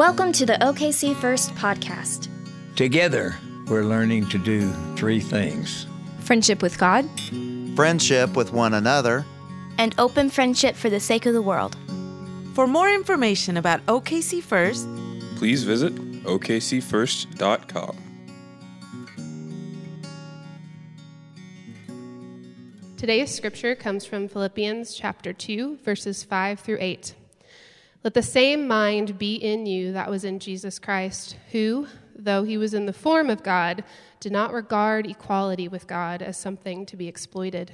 Welcome to the OKC First podcast. Together, we're learning to do three things friendship with God, friendship with one another, and open friendship for the sake of the world. For more information about OKC First, please visit okcfirst.com. Today's scripture comes from Philippians chapter 2, verses 5 through 8. Let the same mind be in you that was in Jesus Christ, who, though he was in the form of God, did not regard equality with God as something to be exploited,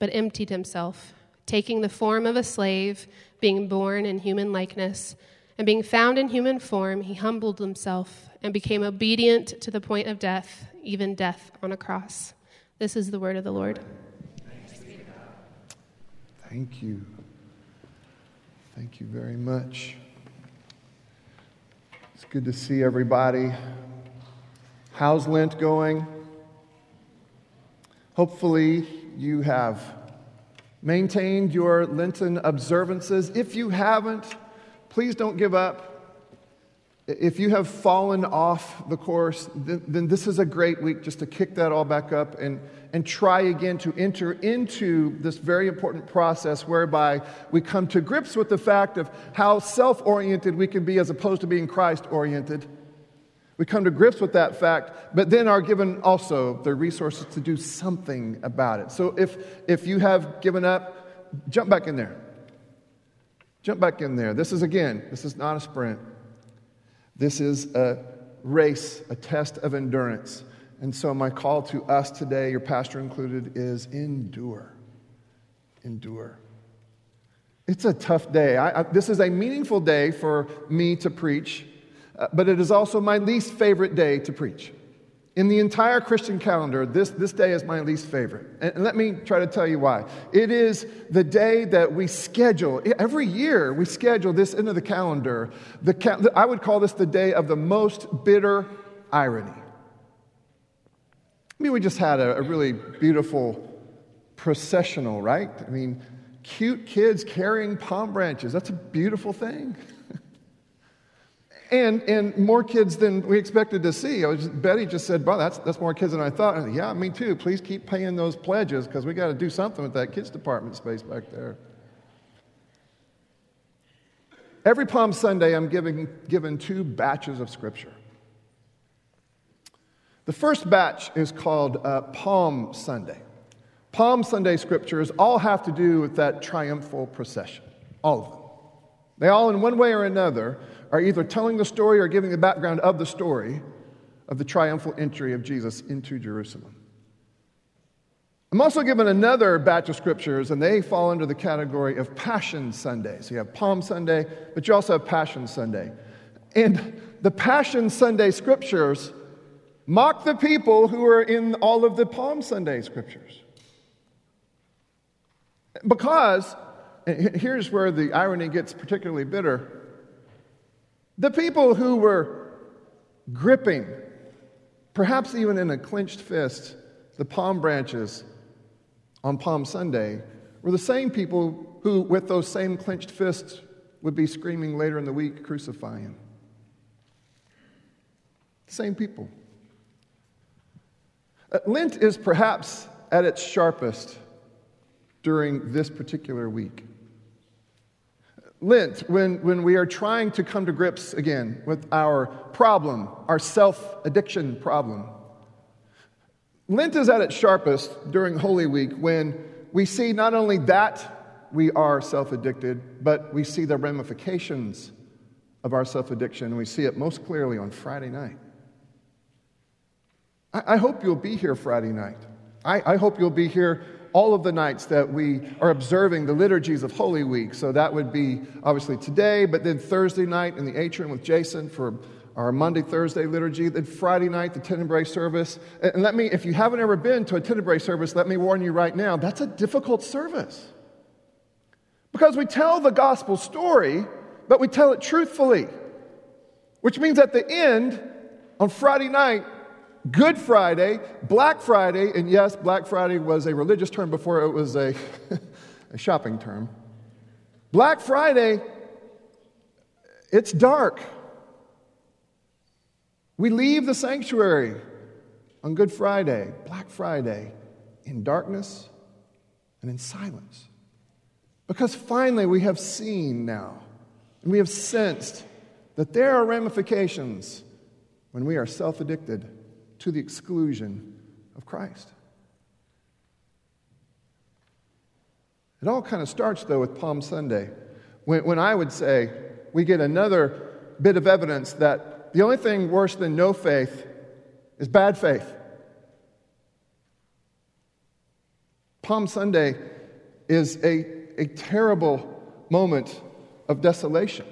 but emptied himself, taking the form of a slave, being born in human likeness, and being found in human form, he humbled himself and became obedient to the point of death, even death on a cross. This is the word of the Lord. Thank you. Thank you very much. It's good to see everybody. How's Lent going? Hopefully, you have maintained your Lenten observances. If you haven't, please don't give up. If you have fallen off the course, then, then, this is a great week just to kick that all back up and, and try again to enter into this very important process whereby we come to grips with the fact of how self oriented we can be as opposed to being Christ oriented. We come to grips with that fact, but then are given also the resources to do something about it. So if, if you have given up, jump back in there. Jump back in there. This is, again, this is not a sprint. This is a race, a test of endurance. And so, my call to us today, your pastor included, is endure. Endure. It's a tough day. I, I, this is a meaningful day for me to preach, uh, but it is also my least favorite day to preach. In the entire Christian calendar, this, this day is my least favorite. And, let me try to tell you why. It is the day that we schedule, every year we schedule this into the calendar. The, I would call this the day of the most bitter irony. I mean, we just had a, a really beautiful processional, right? I mean, cute kids carrying palm branches. That's a beautiful thing. And, and more kids than we expected to see. Just, Betty just said, "Wow, that's, that's more kids than I thought." I said, yeah, me too. Please keep paying those pledges because we got to do something with that kids department space back there. Every Palm Sunday, I'm giving, given two batches of scripture. The first batch is called uh, Palm Sunday. Palm Sunday scriptures all have to do with that triumphal procession, all of them. They all, in one way or another, are either telling the story or giving the background of the story of the triumphal entry of Jesus into Jerusalem. I'm also given another batch of scriptures, and they fall under the category of Passion Sunday. So you have Palm Sunday, but you also have Passion Sunday. And the Passion Sunday scriptures mock the people who are in all of the Palm Sunday scriptures. Because, here's where the irony gets particularly bitter the people who were gripping, perhaps even in a clenched fist, the palm branches on Palm Sunday were the same people who, with those same clenched fists, would be screaming later in the week, Crucify him. Same people. Uh, Lent is perhaps at its sharpest during this particular week. Lent, when, when we are trying to come to grips again with our problem, our self addiction problem. Lent is at its sharpest during Holy Week when we see not only that we are self addicted, but we see the ramifications of our self addiction. and We see it most clearly on Friday night. I, I hope you'll be here Friday night. I, I hope you'll be here all of the nights that we are observing the liturgies of Holy Week. So that would be obviously today, but then Thursday night in the atrium with Jason for our Maundy, Thursday liturgy, then Friday night, the Tenebrae service. And let me, if you haven't ever been to a Tenebrae service, let me warn you right now, that's a difficult service. Because we tell the gospel story, but we tell it truthfully. Which means at the end, on Friday night, Good Friday, Black Friday, and yes, Black Friday was a religious term before it was a, a shopping term. Black Friday, it's dark. We leave the sanctuary on Good Friday, Black Friday, in darkness and in silence. Because finally we have seen now and we have sensed that there are ramifications when we are self addicted to the exclusion of Christ. It all kind of starts, though, with Palm Sunday, when, when I would say we get another bit of evidence that the only thing worse than no faith is bad faith. Palm Sunday is a, a terrible moment of desolation.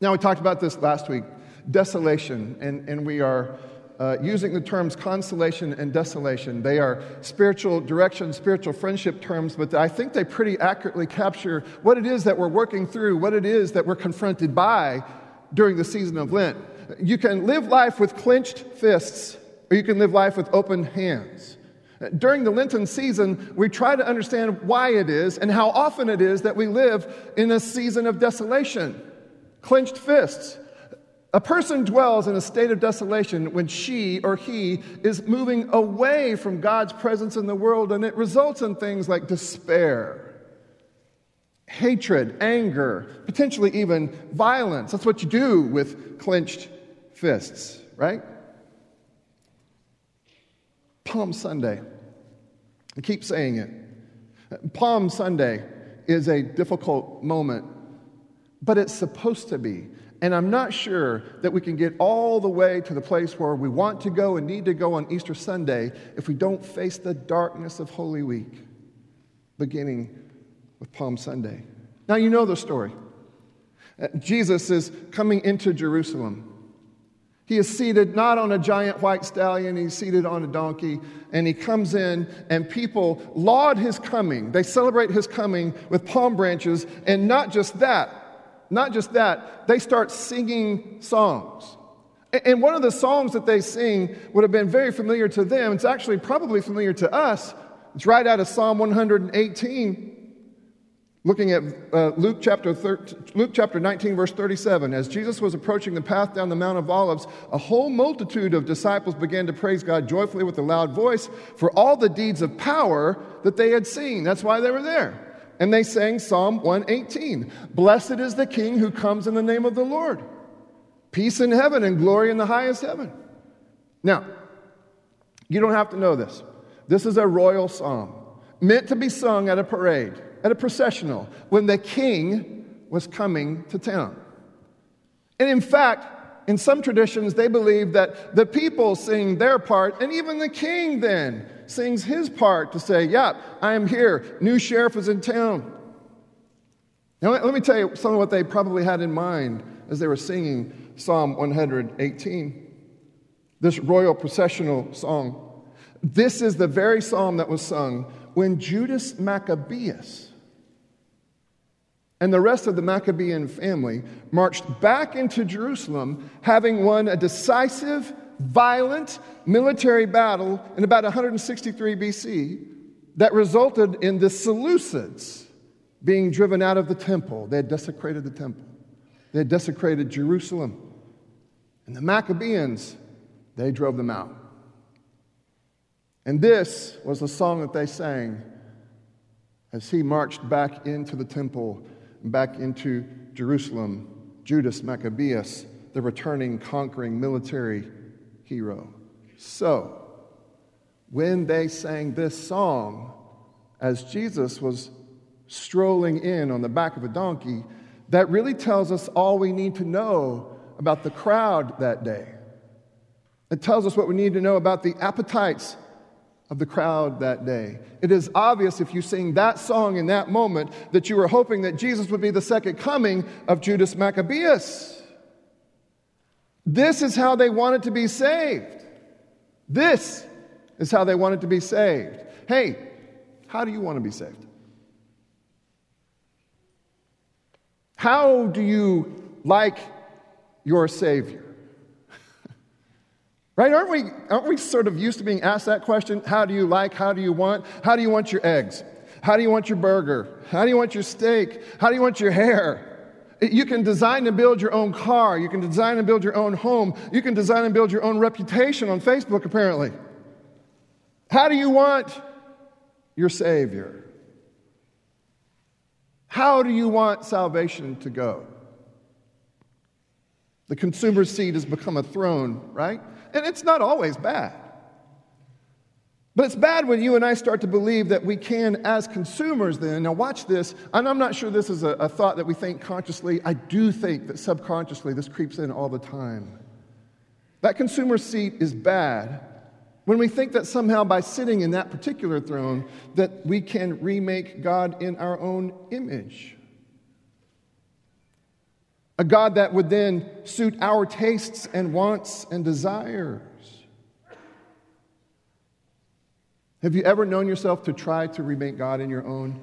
Now, we talked about this last week desolation, and, and we are uh, using the terms consolation and desolation. They are spiritual direction, spiritual friendship terms, but I think they pretty accurately capture what it is that we're working through, what it is that we're confronted by during the season of Lent. You can live life with clenched fists, or you can live life with open hands. During the Lenten season, we try to understand why it is and how often it is that we live in a season of desolation. Clenched fists. A person dwells in a state of desolation when she or he is moving away from God's presence in the world, and it results in things like despair, hatred, anger, potentially even violence. That's what you do with clenched fists, right? Palm Sunday. I keep saying it. Palm Sunday is a difficult moment, but it's supposed to be. And I'm not sure that we can get all the way to the place where we want to go and need to go on Easter Sunday if we don't face the darkness of Holy Week, beginning with Palm Sunday. Now, you know the story. Uh, Jesus is coming into Jerusalem. He is seated not on a giant white stallion, he's seated on a donkey, and he comes in, and people laud his coming. They celebrate his coming with palm branches, and not just that, not just that, they start singing songs. And one of the songs that they sing would have been very familiar to them. It's actually probably familiar to us. It's right out of Psalm 118. Looking at uh, Luke, chapter 13, Luke chapter 19, verse 37, as Jesus was approaching the path down the Mount of Olives, a whole multitude of disciples began to praise God joyfully with a loud voice for all the deeds of power that they had seen. That's why they were there. And they sang Psalm 118 Blessed is the King who comes in the name of the Lord. Peace in heaven and glory in the highest heaven. Now, you don't have to know this. This is a royal psalm meant to be sung at a parade, at a processional, when the king was coming to town. And in fact, in some traditions, they believe that the people sing their part, and even the king then sings his part to say, Yeah, I am here. New sheriff is in town. Now, let me tell you some of what they probably had in mind as they were singing Psalm 118, this royal processional song. This is the very psalm that was sung when Judas Maccabeus and the rest of the Maccabean family marched back into Jerusalem, having won a decisive violent military battle in about 163 BC that resulted in the Seleucids being driven out of the temple. They had desecrated the temple, they had desecrated Jerusalem. And the Maccabeans, they drove them out. And this was the song that they sang as he marched back into the temple, and back into Jerusalem. Judas Maccabeus, the returning, conquering military hero. So, when they sang this song, as Jesus was strolling in on the back of a donkey, that really tells us all we need to know about the crowd that day. It tells us what we need to know about the appetites of the crowd that day. It is obvious if you sing that song in that moment that you were hoping that Jesus would be the second coming of Judas Maccabeus. This is how they wanted to be saved. This is how they wanted to be saved. Hey, how do you want to be saved? How do you like your Savior? right? Aren't we, aren't we sort of used to being asked that question? How do you like? How do you want? How do you want your eggs? How do you want your burger? How do you want your steak? How do you want your hair? You can design and build your own car. You can design and build your own home. You can design and build your own reputation on Facebook, apparently. How do you want your Savior? How do you want salvation to go? The consumer seat has become a throne, right? And it's not always bad. But it's bad when you and I start to believe that we can, as consumers, then. Now, watch this. And I'm not sure this is a, a, thought that we think consciously. I do think that subconsciously this creeps in all the time. That consumer seat is bad when we think that somehow by sitting in that particular throne that we can remake God in our own image. A God that would then suit our tastes and wants and desires. Have you ever known yourself to try to remake God in your own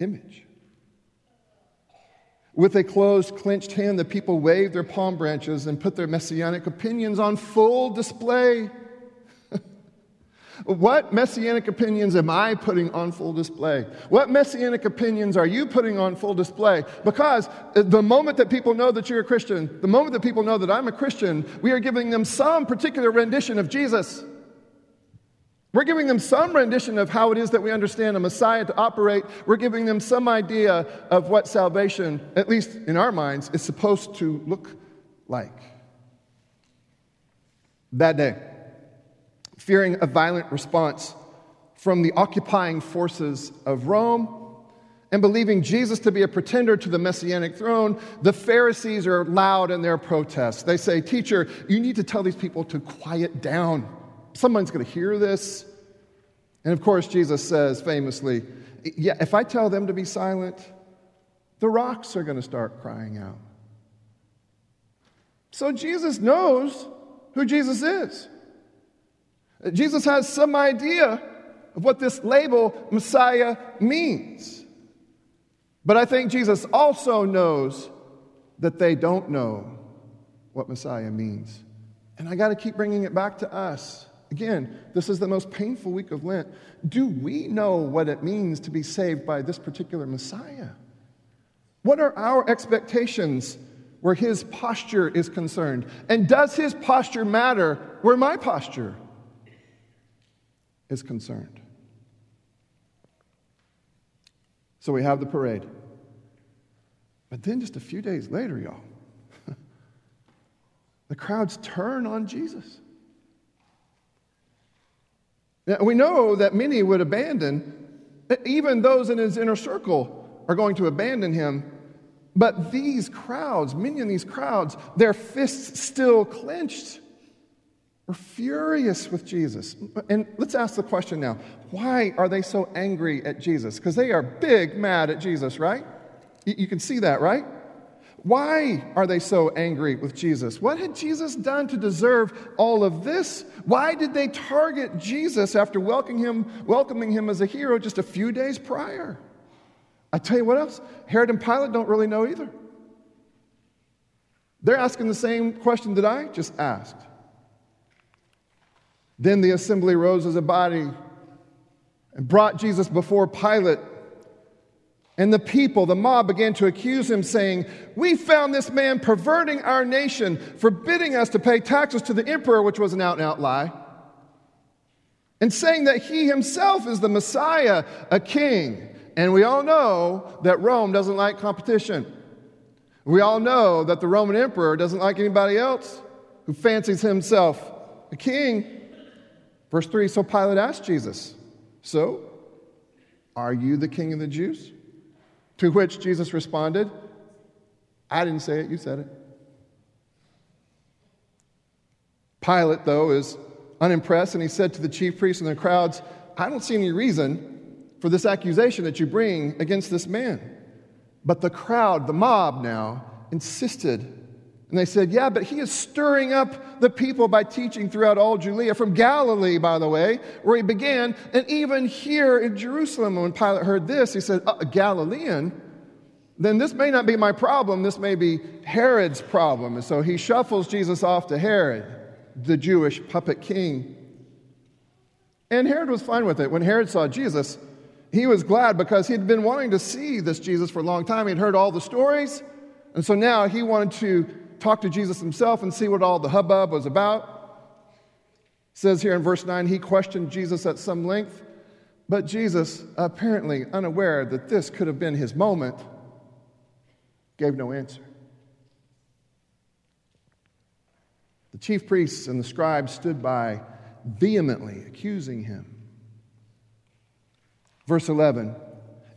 image? With a closed, clenched hand, the people waved their palm branches and put their messianic opinions on full display. what messianic opinions am I putting on full display? What messianic opinions are you putting on full display? Because the moment that people know that you're a Christian, the moment that people know that I'm a Christian, we are giving them some particular rendition of Jesus. We're giving them some rendition of how it is that we understand a Messiah to operate. We're giving them some idea of what salvation, at least in our minds, is supposed to look like. That day, fearing a violent response from the occupying forces of Rome, and believing Jesus to be a pretender to the messianic throne, the Pharisees are loud in their protests. They say, Teacher, you need to tell these people to quiet down. Someone's going to hear this. And of course, Jesus says famously, Yeah, if I tell them to be silent, the rocks are going to start crying out. So Jesus knows who Jesus is. Jesus has some idea of what this label Messiah means. But I think Jesus also knows that they don't know what Messiah means. And I got to keep bringing it back to us. Again, this is the most painful week of Lent. Do we know what it means to be saved by this particular Messiah? What are our expectations where his posture is concerned? And does his posture matter where my posture is concerned? So we have the parade. But then just a few days later, y'all, the crowds turn on Jesus. Now, we know that many would abandon, even those in his inner circle are going to abandon him. But these crowds, many of these crowds, their fists still clenched, were furious with Jesus. And let's ask the question now why are they so angry at Jesus? Because they are big mad at Jesus, right? You can see that, right? Why are they so angry with Jesus? What had Jesus done to deserve all of this? Why did they target Jesus after welcoming him, welcoming him as a hero just a few days prior? I tell you what else, Herod and Pilate don't really know either. They're asking the same question that I just asked. Then the assembly rose as a body and brought Jesus before Pilate. And the people, the mob, began to accuse him, saying, We found this man perverting our nation, forbidding us to pay taxes to the emperor, which was an out and out lie, and saying that he himself is the Messiah, a king. And we all know that Rome doesn't like competition. We all know that the Roman emperor doesn't like anybody else who fancies himself a king. Verse 3 So Pilate asked Jesus, So, are you the king of the Jews? To which Jesus responded, I didn't say it, you said it. Pilate, though, is unimpressed, and he said to the chief priests and the crowds, I don't see any reason for this accusation that you bring against this man. But the crowd, the mob now, insisted. And they said, Yeah, but he is stirring up the people by teaching throughout all Judea, from Galilee, by the way, where he began, and even here in Jerusalem. When Pilate heard this, he said, uh, Galilean? Then this may not be my problem, this may be Herod's problem. And so he shuffles Jesus off to Herod, the Jewish puppet king. And Herod was fine with it. When Herod saw Jesus, he was glad because he'd been wanting to see this Jesus for a long time. He'd heard all the stories. And so now he wanted to talk to Jesus himself and see what all the hubbub was about. It says here in verse 9, he questioned Jesus at some length, but Jesus, apparently unaware that this could have been his moment, gave no answer. The chief priests and the scribes stood by, vehemently accusing him. Verse 11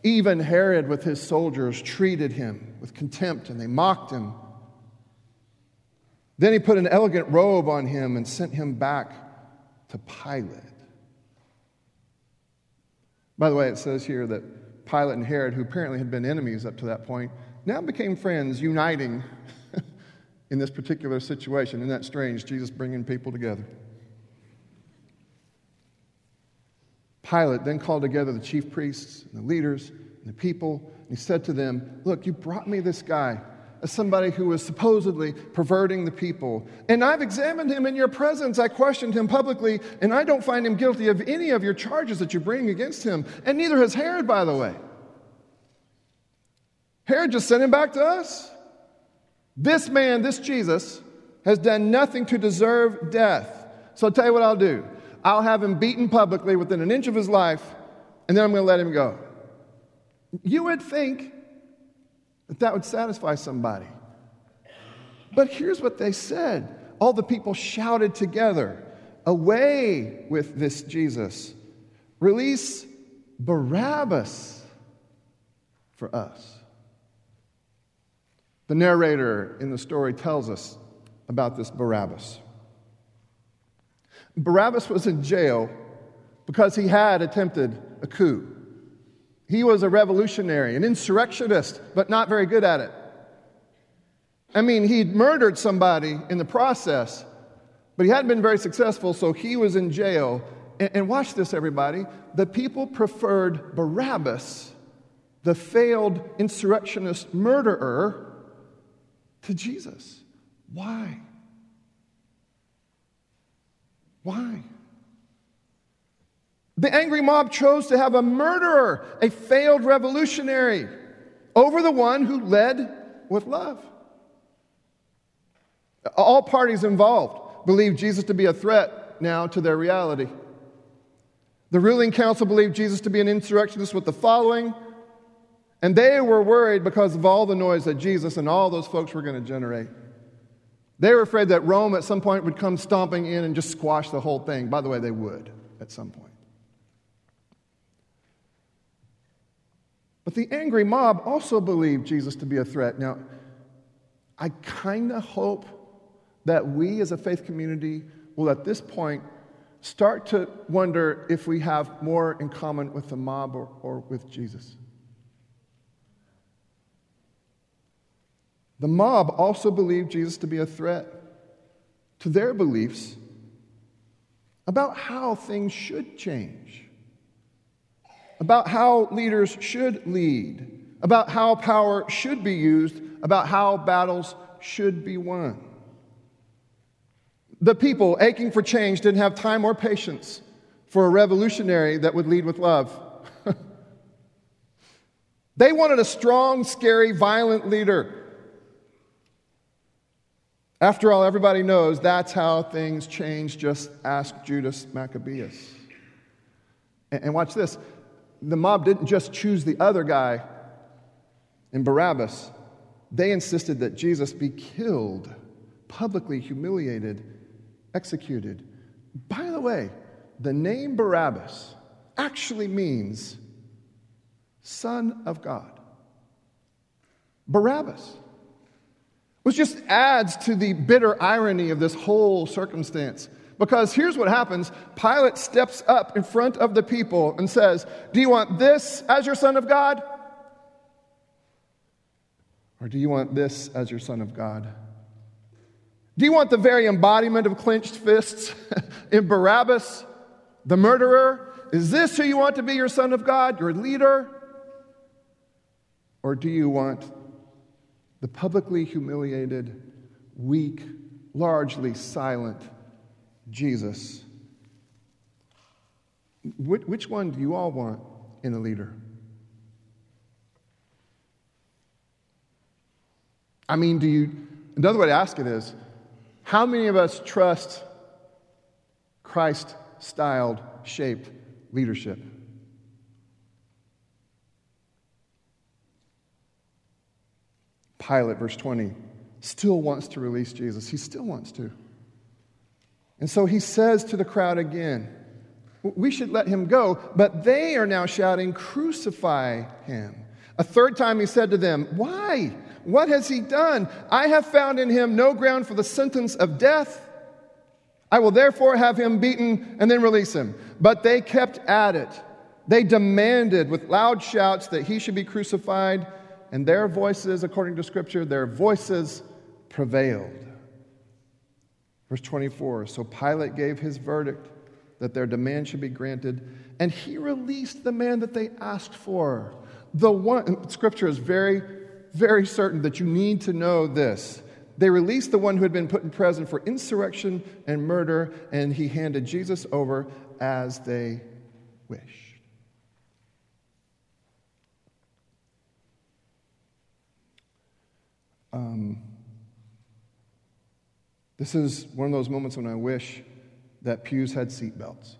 Even Herod with his soldiers treated him with contempt and they mocked him. Then he put an elegant robe on him and sent him back to Pilate. By the way, it says here that Pilate and Herod, who apparently had been enemies up to that point, now became friends, uniting in this particular situation. Isn't that strange? Jesus bringing people together. Pilate then called together the chief priests and the leaders and the people, and he said to them, Look, you brought me this guy as somebody who was supposedly perverting the people. And I've examined him in your presence. I questioned him publicly, and I don't find him guilty of any of your charges that you bring against him. And neither has Herod, by the way. Herod just sent him back to us. This man, this Jesus, has done nothing to deserve death. So I'll tell you what I'll do. I'll have him beaten publicly within an inch of his life, and then I'm going to let him go. You would think that that would satisfy somebody. But here's what they said all the people shouted together, Away with this Jesus! Release Barabbas for us. The narrator in the story tells us about this Barabbas. Barabbas was in jail because he had attempted a coup. He was a revolutionary, an insurrectionist, but not very good at it. I mean, he'd murdered somebody in the process, but he hadn't been very successful, so he was in jail. And, and watch this, everybody. The people preferred Barabbas, the failed insurrectionist murderer, to Jesus. Why? Why? The angry mob chose to have a murderer, a failed revolutionary, over the one who led with love. All parties involved believed Jesus to be a threat now to their reality. The ruling council believed Jesus to be an insurrectionist with the following, and they were worried because of all the noise that Jesus and all those folks were going to generate. They were afraid that Rome at some point would come stomping in and just squash the whole thing. By the way, they would at some point. But the angry mob also believed Jesus to be a threat. Now, I kind of hope that we as a faith community will at this point start to wonder if we have more in common with the mob or, or with Jesus. The mob also believed Jesus to be a threat to their beliefs about how things should change, about how leaders should lead, about how power should be used, about how battles should be won. The people aching for change didn't have time or patience for a revolutionary that would lead with love. they wanted a strong, scary, violent leader after all, everybody knows that's how things change. Just ask Judas Maccabeus. And, watch this the mob didn't just choose the other guy in Barabbas, they insisted that Jesus be killed, publicly humiliated, executed. By the way, the name Barabbas actually means son of God. Barabbas which just adds to the bitter irony of this whole circumstance. Because here's what happens Pilate steps up in front of the people and says, Do you want this as your Son of God? Or do you want this as your Son of God? Do you want the very embodiment of clenched fists in Barabbas, the murderer? Is this who you want to be your Son of God, your leader? Or do you want the publicly humiliated, weak, largely silent Jesus. Which one do you all want in a leader? I mean, do you, another way to ask it is, how many of us trust Christ styled, shaped leadership? Pilate, verse 20, still wants to release Jesus. He still wants to. And so he says to the crowd again, We should let him go. But they are now shouting, Crucify him. A third time he said to them, Why? What has he done? I have found in him no ground for the sentence of death. I will therefore have him beaten and then release him. But they kept at it. They demanded with loud shouts that he should be crucified, and their voices, according to Scripture, their voices prevailed. Verse 24 So Pilate gave his verdict that their demand should be granted, and he released the man that they asked for. The one, Scripture is very, very certain that you need to know this. They released the one who had been put in prison for insurrection and murder, and he handed Jesus over as they wished. Um, this is one of those moments when I wish that pews had seatbelts.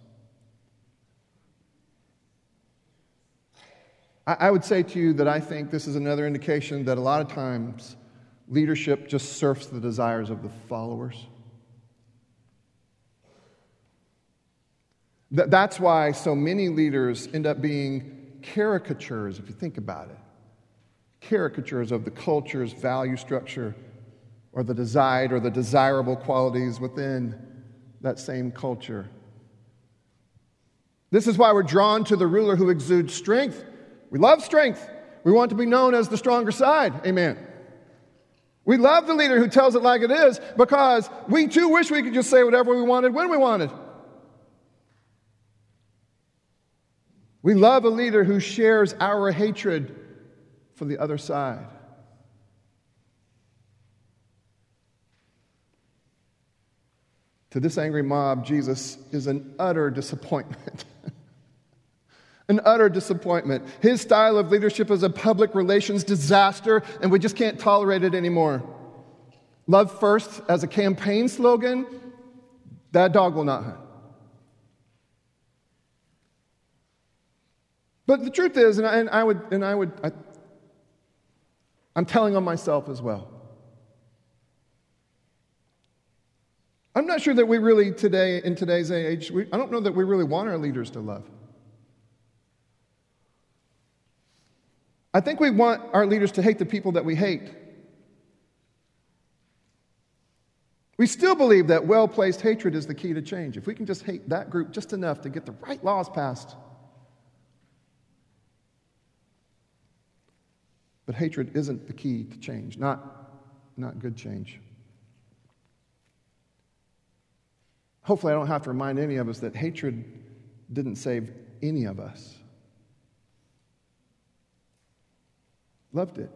I, I would say to you that I think this is another indication that a lot of times leadership just surfs the desires of the followers. That's why so many leaders end up being caricatures, if you think about it. Caricatures of the culture's value structure or the desired or the desirable qualities within that same culture. This is why we're drawn to the ruler who exudes strength. We love strength. We want to be known as the stronger side. Amen. We love the leader who tells it like it is because we too wish we could just say whatever we wanted when we wanted. We love a leader who shares our hatred for the other side. To this angry mob, Jesus is an utter disappointment. an utter disappointment. His style of leadership is a public relations disaster, and we just can't tolerate it anymore. Love first as a campaign slogan, that dog will not hunt. But the truth is, and I, and I would, and I would, I, I'm telling on myself as well. I'm not sure that we really today, in today's age, we, I don't know that we really want our leaders to love. I think we want our leaders to hate the people that we hate. We still believe that well placed hatred is the key to change. If we can just hate that group just enough to get the right laws passed. But hatred isn't the key to change, not, not good change. Hopefully, I don't have to remind any of us that hatred didn't save any of us. Loved it.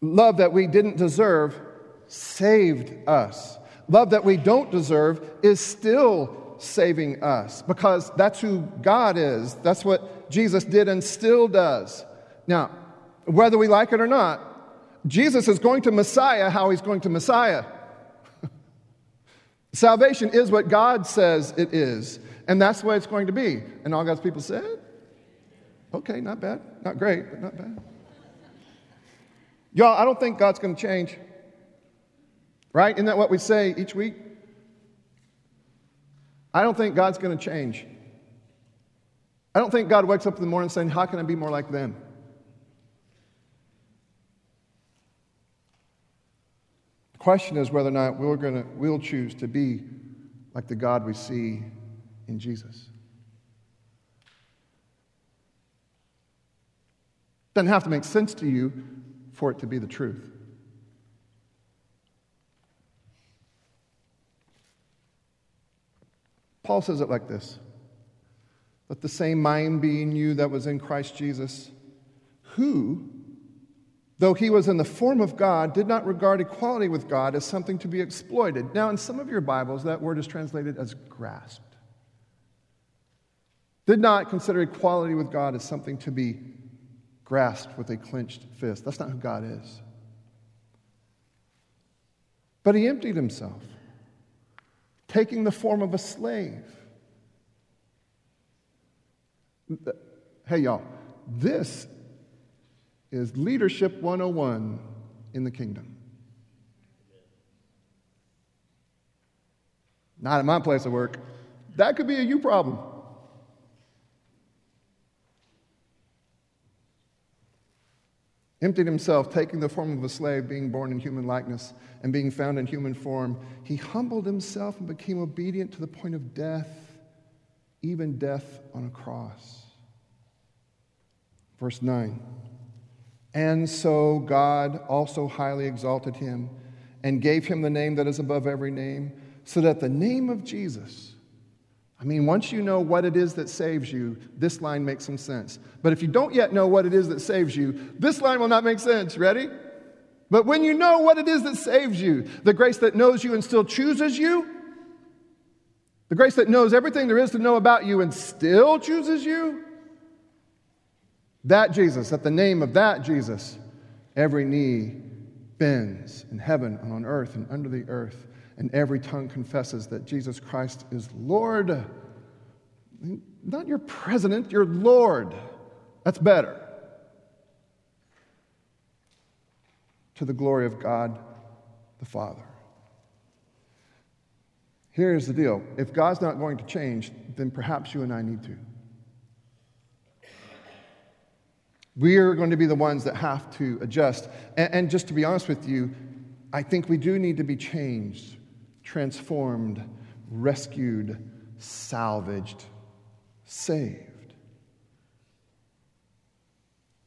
Love that we didn't deserve saved us. Love that we don't deserve is still saving us because that's who God is. That's what Jesus did and still does. Now, whether we like it or not, Jesus is going to Messiah how he's going to Messiah. Salvation is what God says it is. And that's the way it's going to be. And all God's people said, okay, not bad. Not great, but not bad. Y'all, I don't think God's going to change. Right? Isn't that what we say each week? I don't think God's going to change. I don't think God wakes up in the morning saying, How can I be more like them? Question is whether or not we're going to, we'll choose to be like the God we see in Jesus. Doesn't have to make sense to you for it to be the truth. Paul says it like this Let the same mind be in you that was in Christ Jesus, who, though he was in the form of God, did not regard equality with God as something to be exploited. Now, in some of your Bibles, that word is translated as grasped did not consider equality with God as something to be grasped with a clenched fist. That's not who God is. But he emptied himself, taking the form of a slave. Hey, y'all, this is Leadership 101 in the kingdom. Not at my place of work. That could be a you problem. Emptied himself, taking the form of a slave, being born in human likeness, and being found in human form, he humbled himself and became obedient to the point of death, even death on a cross. Verse 9. And so God also highly exalted him and gave him the name that is above every name, so that the name of Jesus, I mean, once you know what it is that saves you, this line makes some sense. But if you don't yet know what it is that saves you, this line will not make sense. Ready? But when you know what it is that saves you, the grace that knows you and still chooses you, the grace that knows everything there is to know about you and still chooses you, that Jesus, at the name of that Jesus, every knee bends in heaven and on earth and under the earth, and every tongue confesses that Jesus Christ is Lord. Not your president, your Lord. That's better. To the glory of God the Father. Here's the deal if God's not going to change, then perhaps you and I need to. We are going to be the ones that have to adjust. And, and, just to be honest with you, I think we do need to be changed, transformed, rescued, salvaged, saved.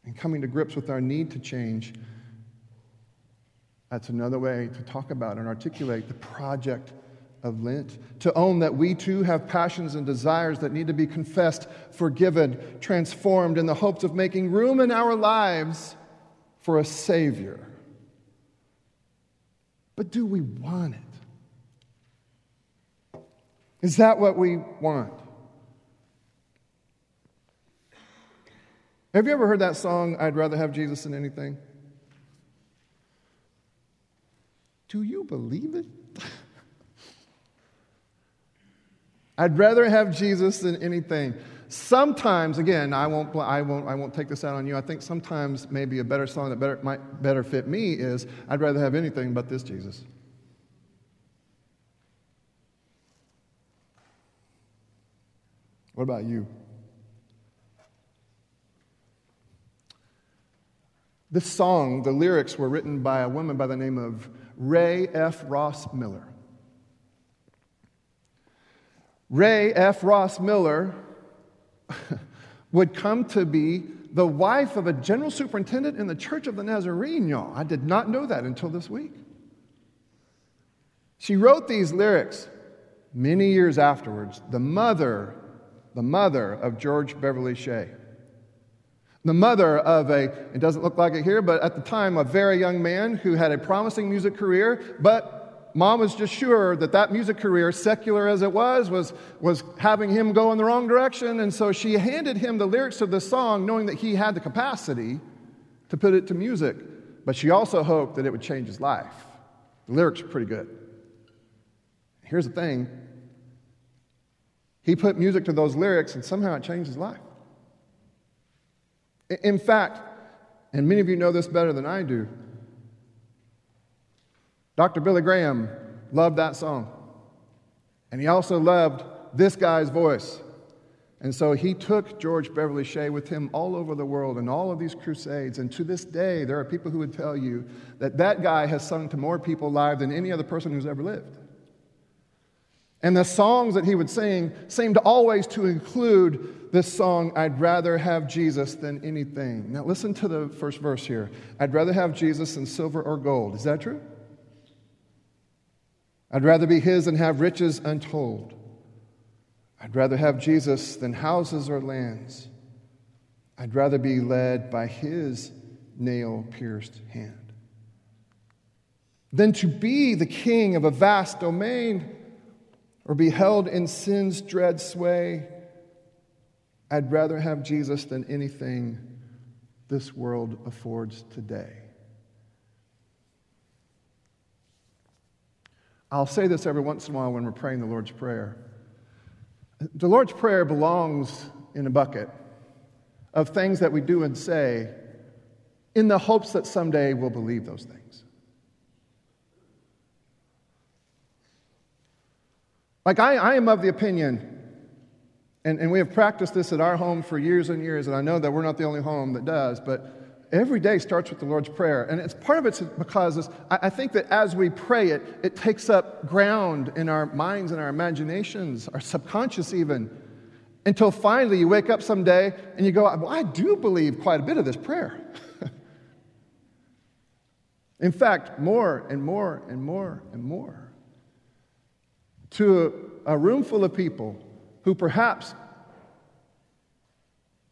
And coming to grips with our need to change, that's another way to talk about and articulate the project of Lent, to own that we too have passions and desires that need to be confessed, forgiven, transformed in the hopes of making room in our lives for a Savior. But do we want it? Is that what we want? Have you ever heard that song, I'd rather have Jesus than anything? Do you believe it? I'd rather have Jesus than anything. Sometimes, again, I won't, I, won't, I won't take this out on you. I think sometimes maybe a better song that better, might better fit me is I'd rather have anything but this Jesus. What about you? This song, the lyrics were written by a woman by the name of Rhea F. Ross Miller. Rhea F. Ross Miller would come to be the wife of a general superintendent in the Church of the Nazarene, y'all. I did not know that until this week. She wrote these lyrics many years afterwards, the mother, the mother of George Beverly Shea. The mother of a, it doesn't look like it here, but at the time, a very young man who had a promising music career, but Mom was just sure that that music career, secular as it was, was, was having him go in the wrong direction. And so she handed him the lyrics of the song, knowing that he had the capacity to put it to music. But she also hoped that it would change his life. The lyrics are pretty good. Here's the thing he put music to those lyrics, and somehow it changed his life. In fact, and many of you know this better than I do, Dr. Billy Graham loved that song. And he also loved this guy's voice. And so he took George Beverly Shea with him all over the world in all of these crusades. And to this day, there are people who would tell you that that guy has sung to more people live than any other person who's ever lived. And the songs that he would sing seemed always to include this song, I'd rather have Jesus than anything. Now, listen to the first verse here. I'd rather have Jesus than silver or gold. Is that true? I'd rather be his and have riches untold. I'd rather have Jesus than houses or lands. I'd rather be led by his nail pierced hand than to be the king of a vast domain or be held in sin's dread sway. I'd rather have Jesus than anything this world affords today. I'll say this every once in a while when we're praying the Lord's Prayer. The Lord's Prayer belongs in a bucket of things that we do and say in the hopes that someday we'll believe those things. Like, I, I am of the opinion, and, and we have practiced this at our home for years and years, and I know that we're not the only home that does, but every day starts with the Lord's Prayer. And it's part of it's because I, think that as we pray it, it takes up ground in our minds and our imaginations, our subconscious even, until finally you wake up someday and you go, well, I do believe quite a bit of this prayer. in fact, more and more and more and more. To a, a room full of people who perhaps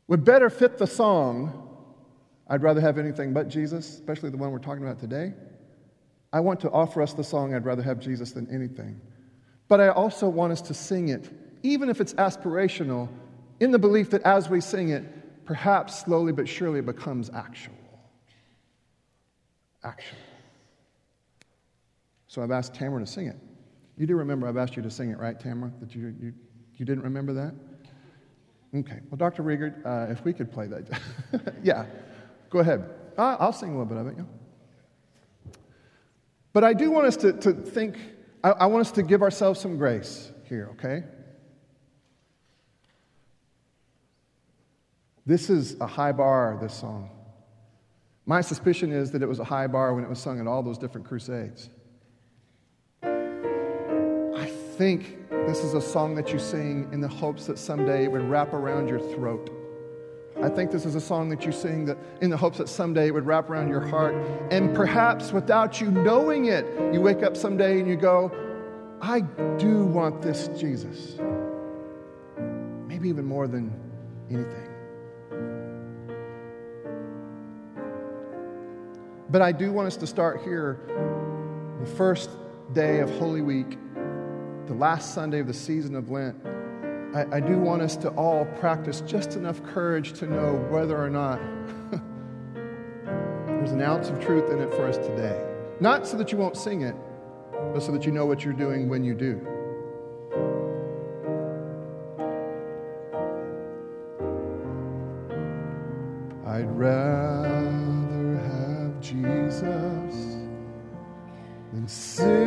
would better fit the song I'd rather have anything but Jesus, especially the one we're talking about today. I want to offer us the song, I'd rather have Jesus than anything. But I also want us to sing it, even if it's aspirational, in the belief that as we sing it, perhaps slowly but surely it becomes actual. Actual. So I've asked Tamara to sing it. You do remember I've asked you to sing it, right, Tamara? That you, you, you didn't remember that? Okay. Well, Dr. Riegert, uh, if we could play that. yeah. Go ahead. I'll sing a little bit of it, yeah. But I do want us to, to think, I, I want us to give ourselves some grace here, okay? This is a high bar, this song. My suspicion is that it was a high bar when it was sung at all those different crusades. I think this is a song that you sing in the hopes that someday it would wrap around your throat. I think this is a song that you sing that in the hopes that someday it would wrap around your heart. And perhaps without you knowing it, you wake up someday and you go, I do want this Jesus. Maybe even more than anything. But I do want us to start here the first day of Holy Week, the last Sunday of the season of Lent. I, I do want us to all practice just enough courage to know whether or not there's an ounce of truth in it for us today. Not so that you won't sing it, but so that you know what you're doing when you do. I'd rather have Jesus than silver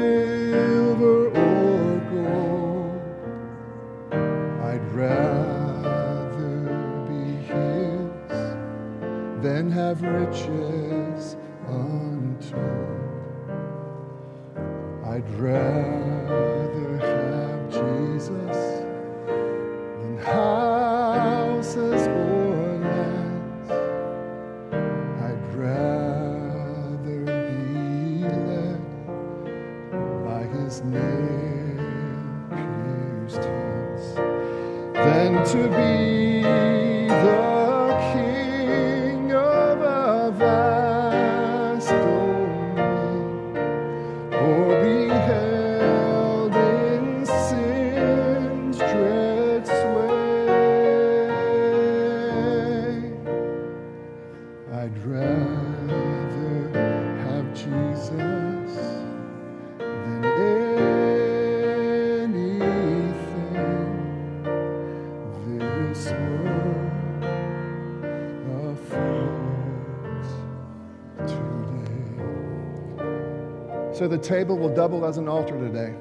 So the table will double as an altar today.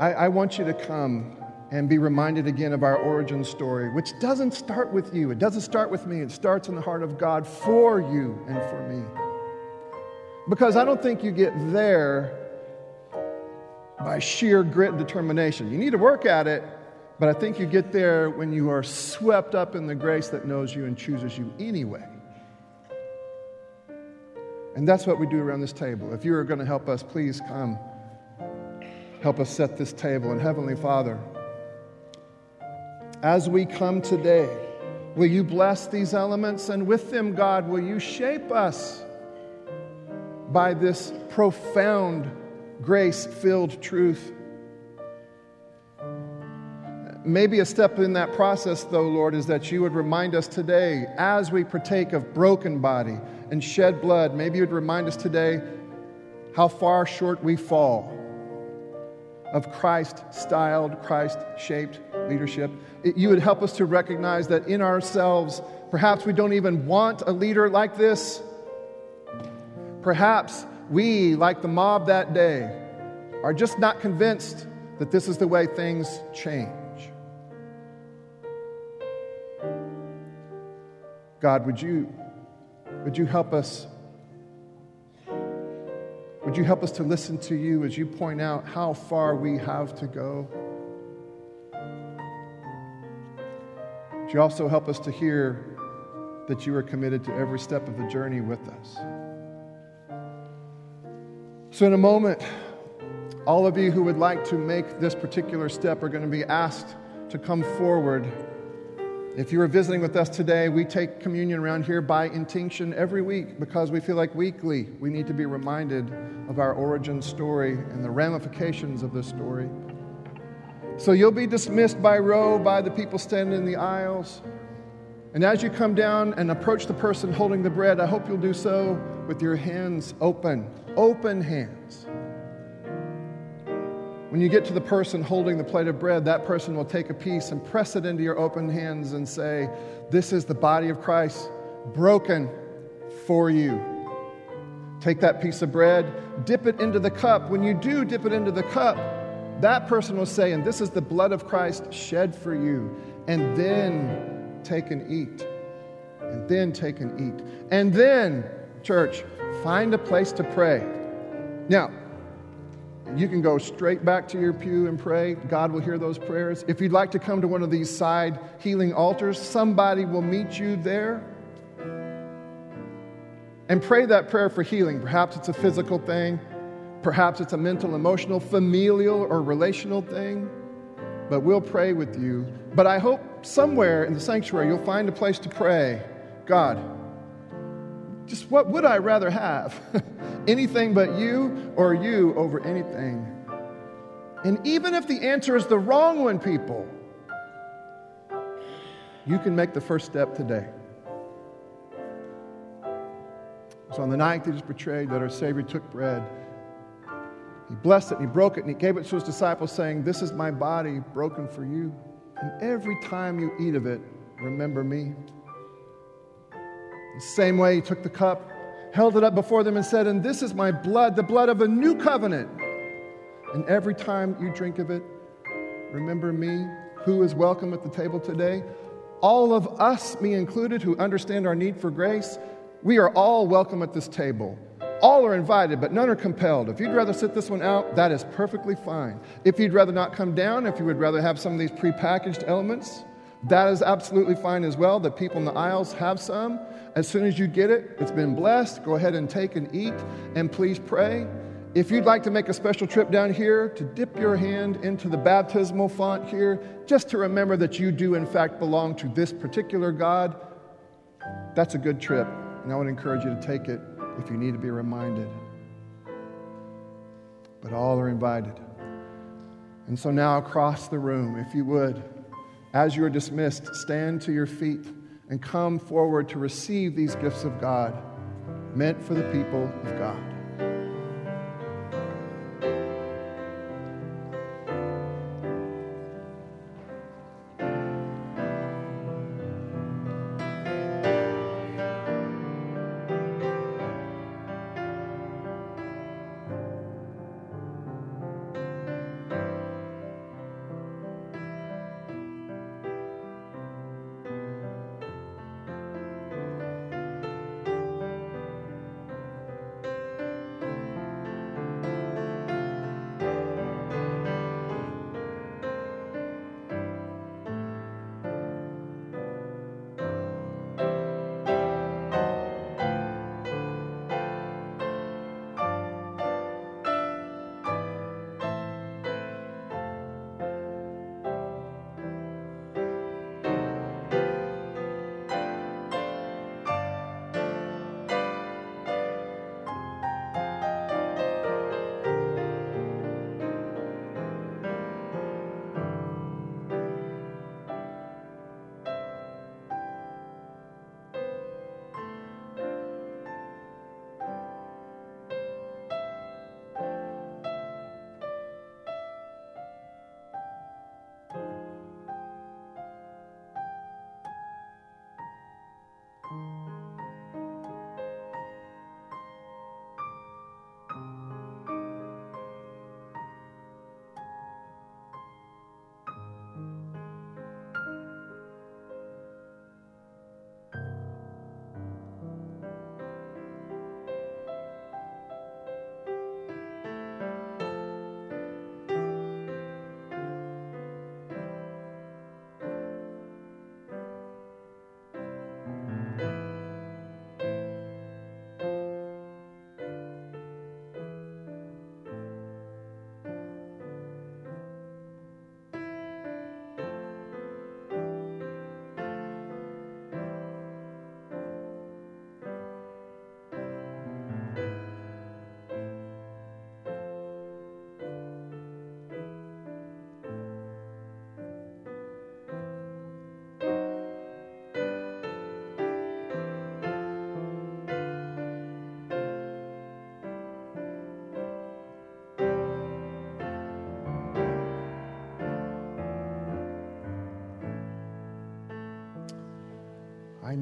I, I want you to come and be reminded again of our origin story, which doesn't start with you. It doesn't start with me. It starts in the heart of God for you and for me. Because I don't think you get there by sheer grit and determination. You need to work at it, but I think you get there when you are swept up in the grace that knows you and chooses you anyway. And that's what we do around this table. If you are going to help us, please come. Help us set this table. And Heavenly Father, as we come today, will you bless these elements? And with them, God, will you shape us by this profound grace filled truth? Maybe a step in that process, though, Lord, is that you would remind us today, as we partake of broken body and shed blood, maybe you would remind us today how far short we fall of Christ styled, Christ shaped leadership. It, you would help us to recognize that in ourselves, perhaps we don't even want a leader like this. Perhaps we, like the mob that day, are just not convinced that this is the way things change. God, would you, would you help us? Would you help us to listen to you as you point out how far we have to go? Would you also help us to hear that you are committed to every step of the journey with us? So, in a moment, all of you who would like to make this particular step are going to be asked to come forward if you are visiting with us today, we take communion around here by intinction every week because we feel like weekly we need to be reminded of our origin story and the ramifications of this story. So you'll be dismissed by row by the people standing in the aisles. And as you come down and approach the person holding the bread, I hope you'll do so with your hands open, open hands. When you get to the person holding the plate of bread, that person will take a piece and press it into your open hands and say, This is the body of Christ broken for you. Take that piece of bread, dip it into the cup. When you do dip it into the cup, that person will say, And this is the blood of Christ shed for you. And then take and eat. And then take and eat. And then, church, find a place to pray. Now, you can go straight back to your pew and pray. God will hear those prayers. If you'd like to come to one of these side healing altars, somebody will meet you there. And pray that prayer for healing. Perhaps it's a physical thing, perhaps it's a mental, emotional, familial, or relational thing. But we'll pray with you. But I hope somewhere in the sanctuary you'll find a place to pray God, just what would I rather have? anything but you or you over anything? And even if the answer is the wrong one, people, you can make the first step today. So on the night that he was betrayed, that our Savior took bread. He blessed it and he broke it and he gave it to his disciples, saying, This is my body broken for you. And every time you eat of it, remember me. The same way, he took the cup, held it up before them, and said, And this is my blood, the blood of a new covenant. And every time you drink of it, remember me, who is welcome at the table today. All of us, me included, who understand our need for grace, we are all welcome at this table. All are invited, but none are compelled. If you'd rather sit this one out, that is perfectly fine. If you'd rather not come down, if you would rather have some of these prepackaged elements, that is absolutely fine as well. The people in the aisles have some. As soon as you get it, it's been blessed. Go ahead and take and eat, and please pray. If you'd like to make a special trip down here to dip your hand into the baptismal font here, just to remember that you do, in fact, belong to this particular God, that's a good trip. And I would encourage you to take it if you need to be reminded. But all are invited. And so now, across the room, if you would, as you are dismissed, stand to your feet and come forward to receive these gifts of God meant for the people of God.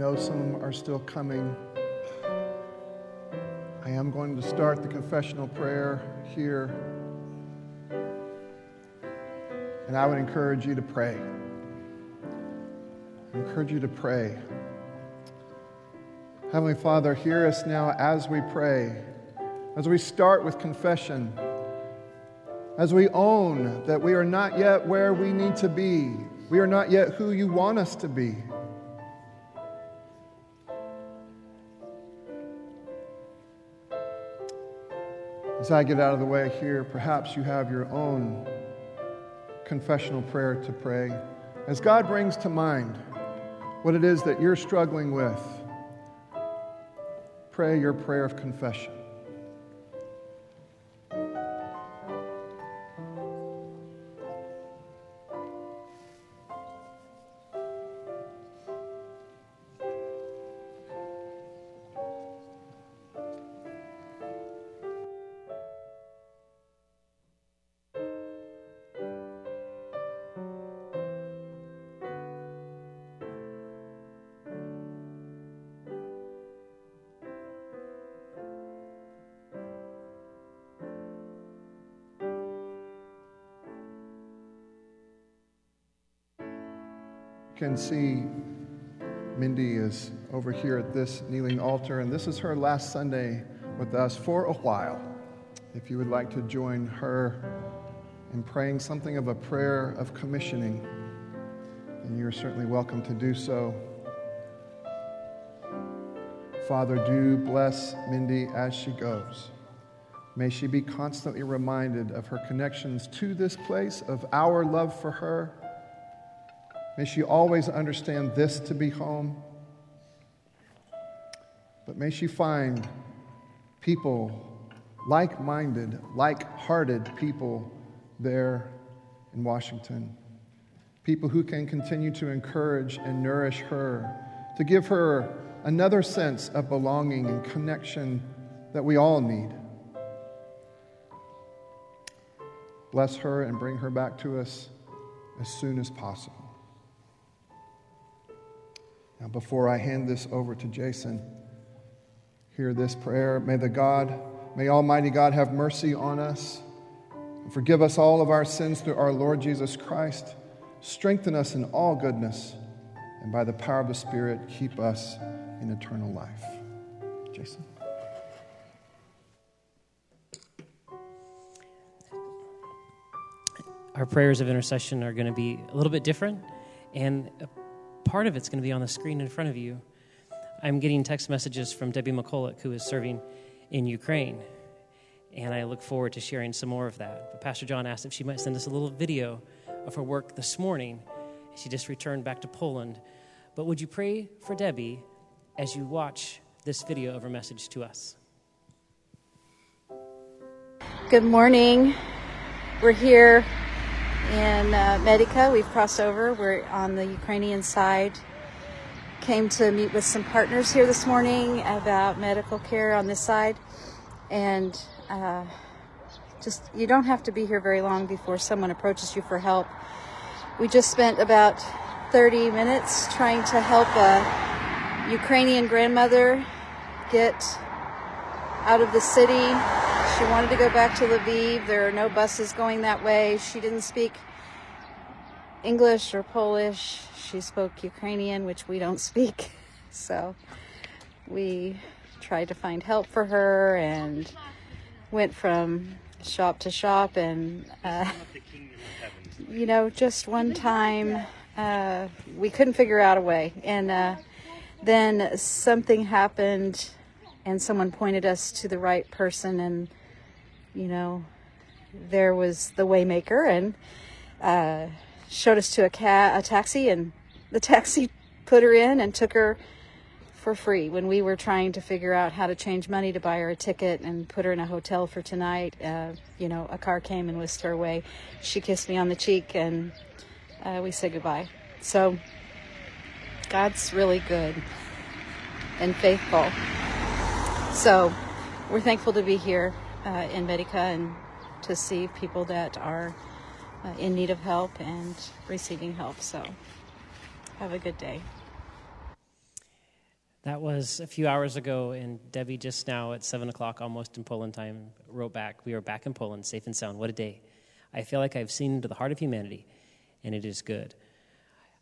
Know some are still coming. I am going to start the confessional prayer here. And I would encourage you to pray. I encourage you to pray. Heavenly Father, hear us now as we pray, as we start with confession, as we own that we are not yet where we need to be, we are not yet who you want us to be. As I get out of the way here, perhaps you have your own confessional prayer to pray. As God brings to mind what it is that you're struggling with, pray your prayer of confession. Can see Mindy is over here at this kneeling altar, and this is her last Sunday with us for a while. If you would like to join her in praying something of a prayer of commissioning, then you're certainly welcome to do so. Father, do bless Mindy as she goes. May she be constantly reminded of her connections to this place, of our love for her May she always understand this to be home. But may she find people, like minded, like hearted people there in Washington. People who can continue to encourage and nourish her, to give her another sense of belonging and connection that we all need. Bless her and bring her back to us as soon as possible. Now, before I hand this over to Jason, hear this prayer. May the God, may Almighty God have mercy on us forgive us all of our sins through our Lord Jesus Christ. Strengthen us in all goodness, and by the power of the Spirit, keep us in eternal life. Jason. Our prayers of intercession are going to be a little bit different, and part of it's going to be on the screen in front of you. I'm getting text messages from Debbie McCulloch, who is serving in Ukraine, and I look forward to sharing some more of that. But Pastor John asked if she might send us a little video of her work this morning. She just returned back to Poland. But would you pray for Debbie as you watch this video of her message to us? Good morning. We're here in uh, Medyka. We've crossed over. We're on the Ukrainian side. Came to meet with some partners here this morning about medical care on this side. And uh, just, you don't have to be here very long before someone approaches you for help. We just spent about 30 minutes trying to help a Ukrainian grandmother get out of the city she wanted to go back to Lviv. There are no buses going that way. She didn't speak English or Polish. She spoke Ukrainian, which we don't speak. So we tried to find help for her and went from shop to shop and uh, you know just one time uh, we couldn't figure out a way and uh, then something happened and someone pointed us to the right person and you know, there was the waymaker and uh, showed us to a ca- a taxi, and the taxi put her in and took her for free when we were trying to figure out how to change money to buy her a ticket and put her in a hotel for tonight. Uh, you know, a car came and whisked her away. She kissed me on the cheek, and uh, we said goodbye. So God's really good and faithful. So we're thankful to be here uh, in Medyka and to see people that are uh, in need of help and receiving help. So have a good day. That was a few hours ago, and Debbie just now at 7 o'clock, almost in Poland time, wrote back, We are back in Poland, safe and sound. What a day. I feel like I've seen into the heart of humanity, and it is good.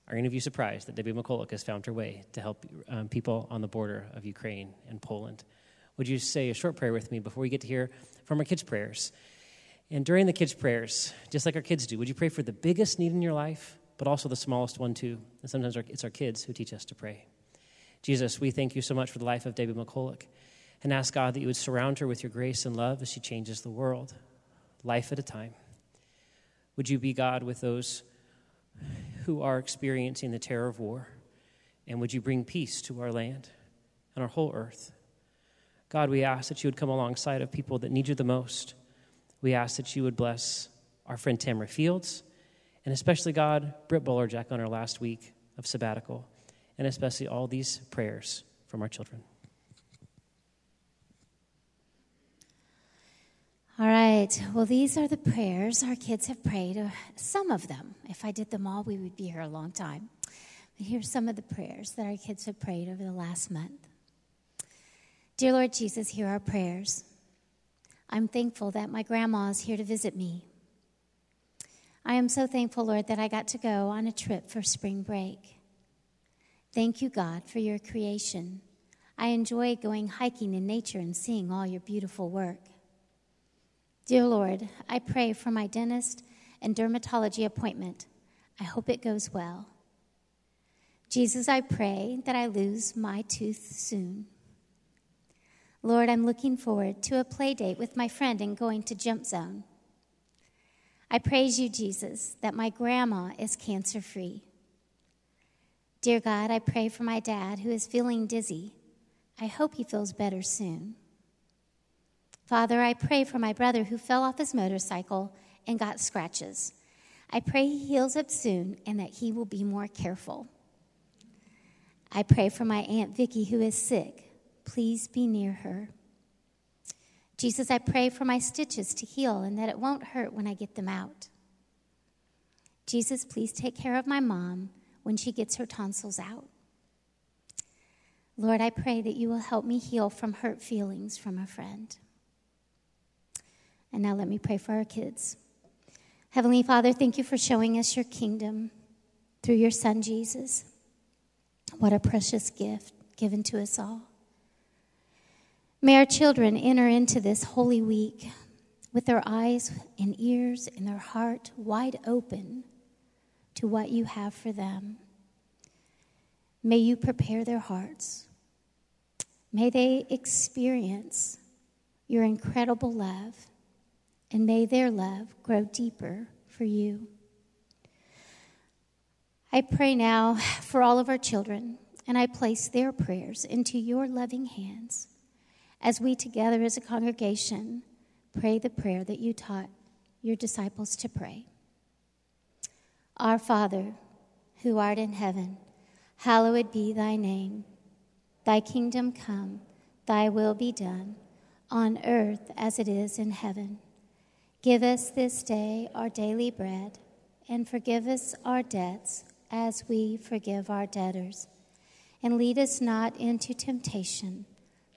Are any of you surprised that Debbie McCulloch has found her way to help um, people on the border of Ukraine and Poland? Would you say a short prayer with me before we get to hear from our kids' prayers? And during the kids' prayers, just like our kids do, would you pray for the biggest need in your life, but also the smallest one too? And sometimes it's our kids who teach us to pray. Jesus, we thank you so much for the life of Debbie McCulloch and ask God that you would surround her with your grace and love as she changes the world, life at a time. Would you be God with those who are experiencing the terror of war? And would you bring peace to our land and our whole earth? God, we ask that you would come alongside of people that need you the most. We ask that you would bless our friend Tamara Fields, and especially, God, Britt Buller, Jack on our last week of sabbatical and especially all these prayers from our children. All right. Well, these are the prayers our kids have prayed. Uh, some of them. If I did them all, we would be here a long time. But here's some of the prayers that our kids have prayed over the last month. Dear Lord Jesus, hear our prayers. I'm thankful that my grandma is here to visit me. I am so thankful, Lord, that I got to go on a trip for spring break. Thank you, God, for your creation. I enjoy going hiking in nature and seeing all your beautiful work. Dear Lord, I pray for my dentist and dermatology appointment. I hope it goes well. Jesus, I pray that I lose my tooth soon. Lord, I'm looking forward to a play date with my friend and going to Jump Zone. I praise you, Jesus, that my grandma is cancer free. Dear God, I pray for my dad who is feeling dizzy. I hope he feels better soon. Father, I pray for my brother who fell off his motorcycle and got scratches. I pray he heals up soon and that he will be more careful. I pray for my Aunt Vicky who is sick. Please be near her. Jesus, I pray for my stitches to heal and that it won't hurt when I get them out. Jesus, please take care of my mom when she gets her tonsils out. Lord, I pray that you will help me heal from hurt feelings from a friend. And now let me pray for our kids. Heavenly Father, thank you for showing us your kingdom through your Son, Jesus. What a precious gift given to us all. May our children enter into this holy week with their eyes and ears and their heart wide open to what you have for them. May you prepare their hearts. May they experience your incredible love, and may their love grow deeper for you. I pray now for all of our children, and I place their prayers into your loving hands as we together as a congregation pray the prayer that you taught your disciples to pray. Our Father, who art in heaven, hallowed be thy name. Thy kingdom come, thy will be done, on earth as it is in heaven. Give us this day our daily bread, and forgive us our debts as we forgive our debtors. And lead us not into temptation,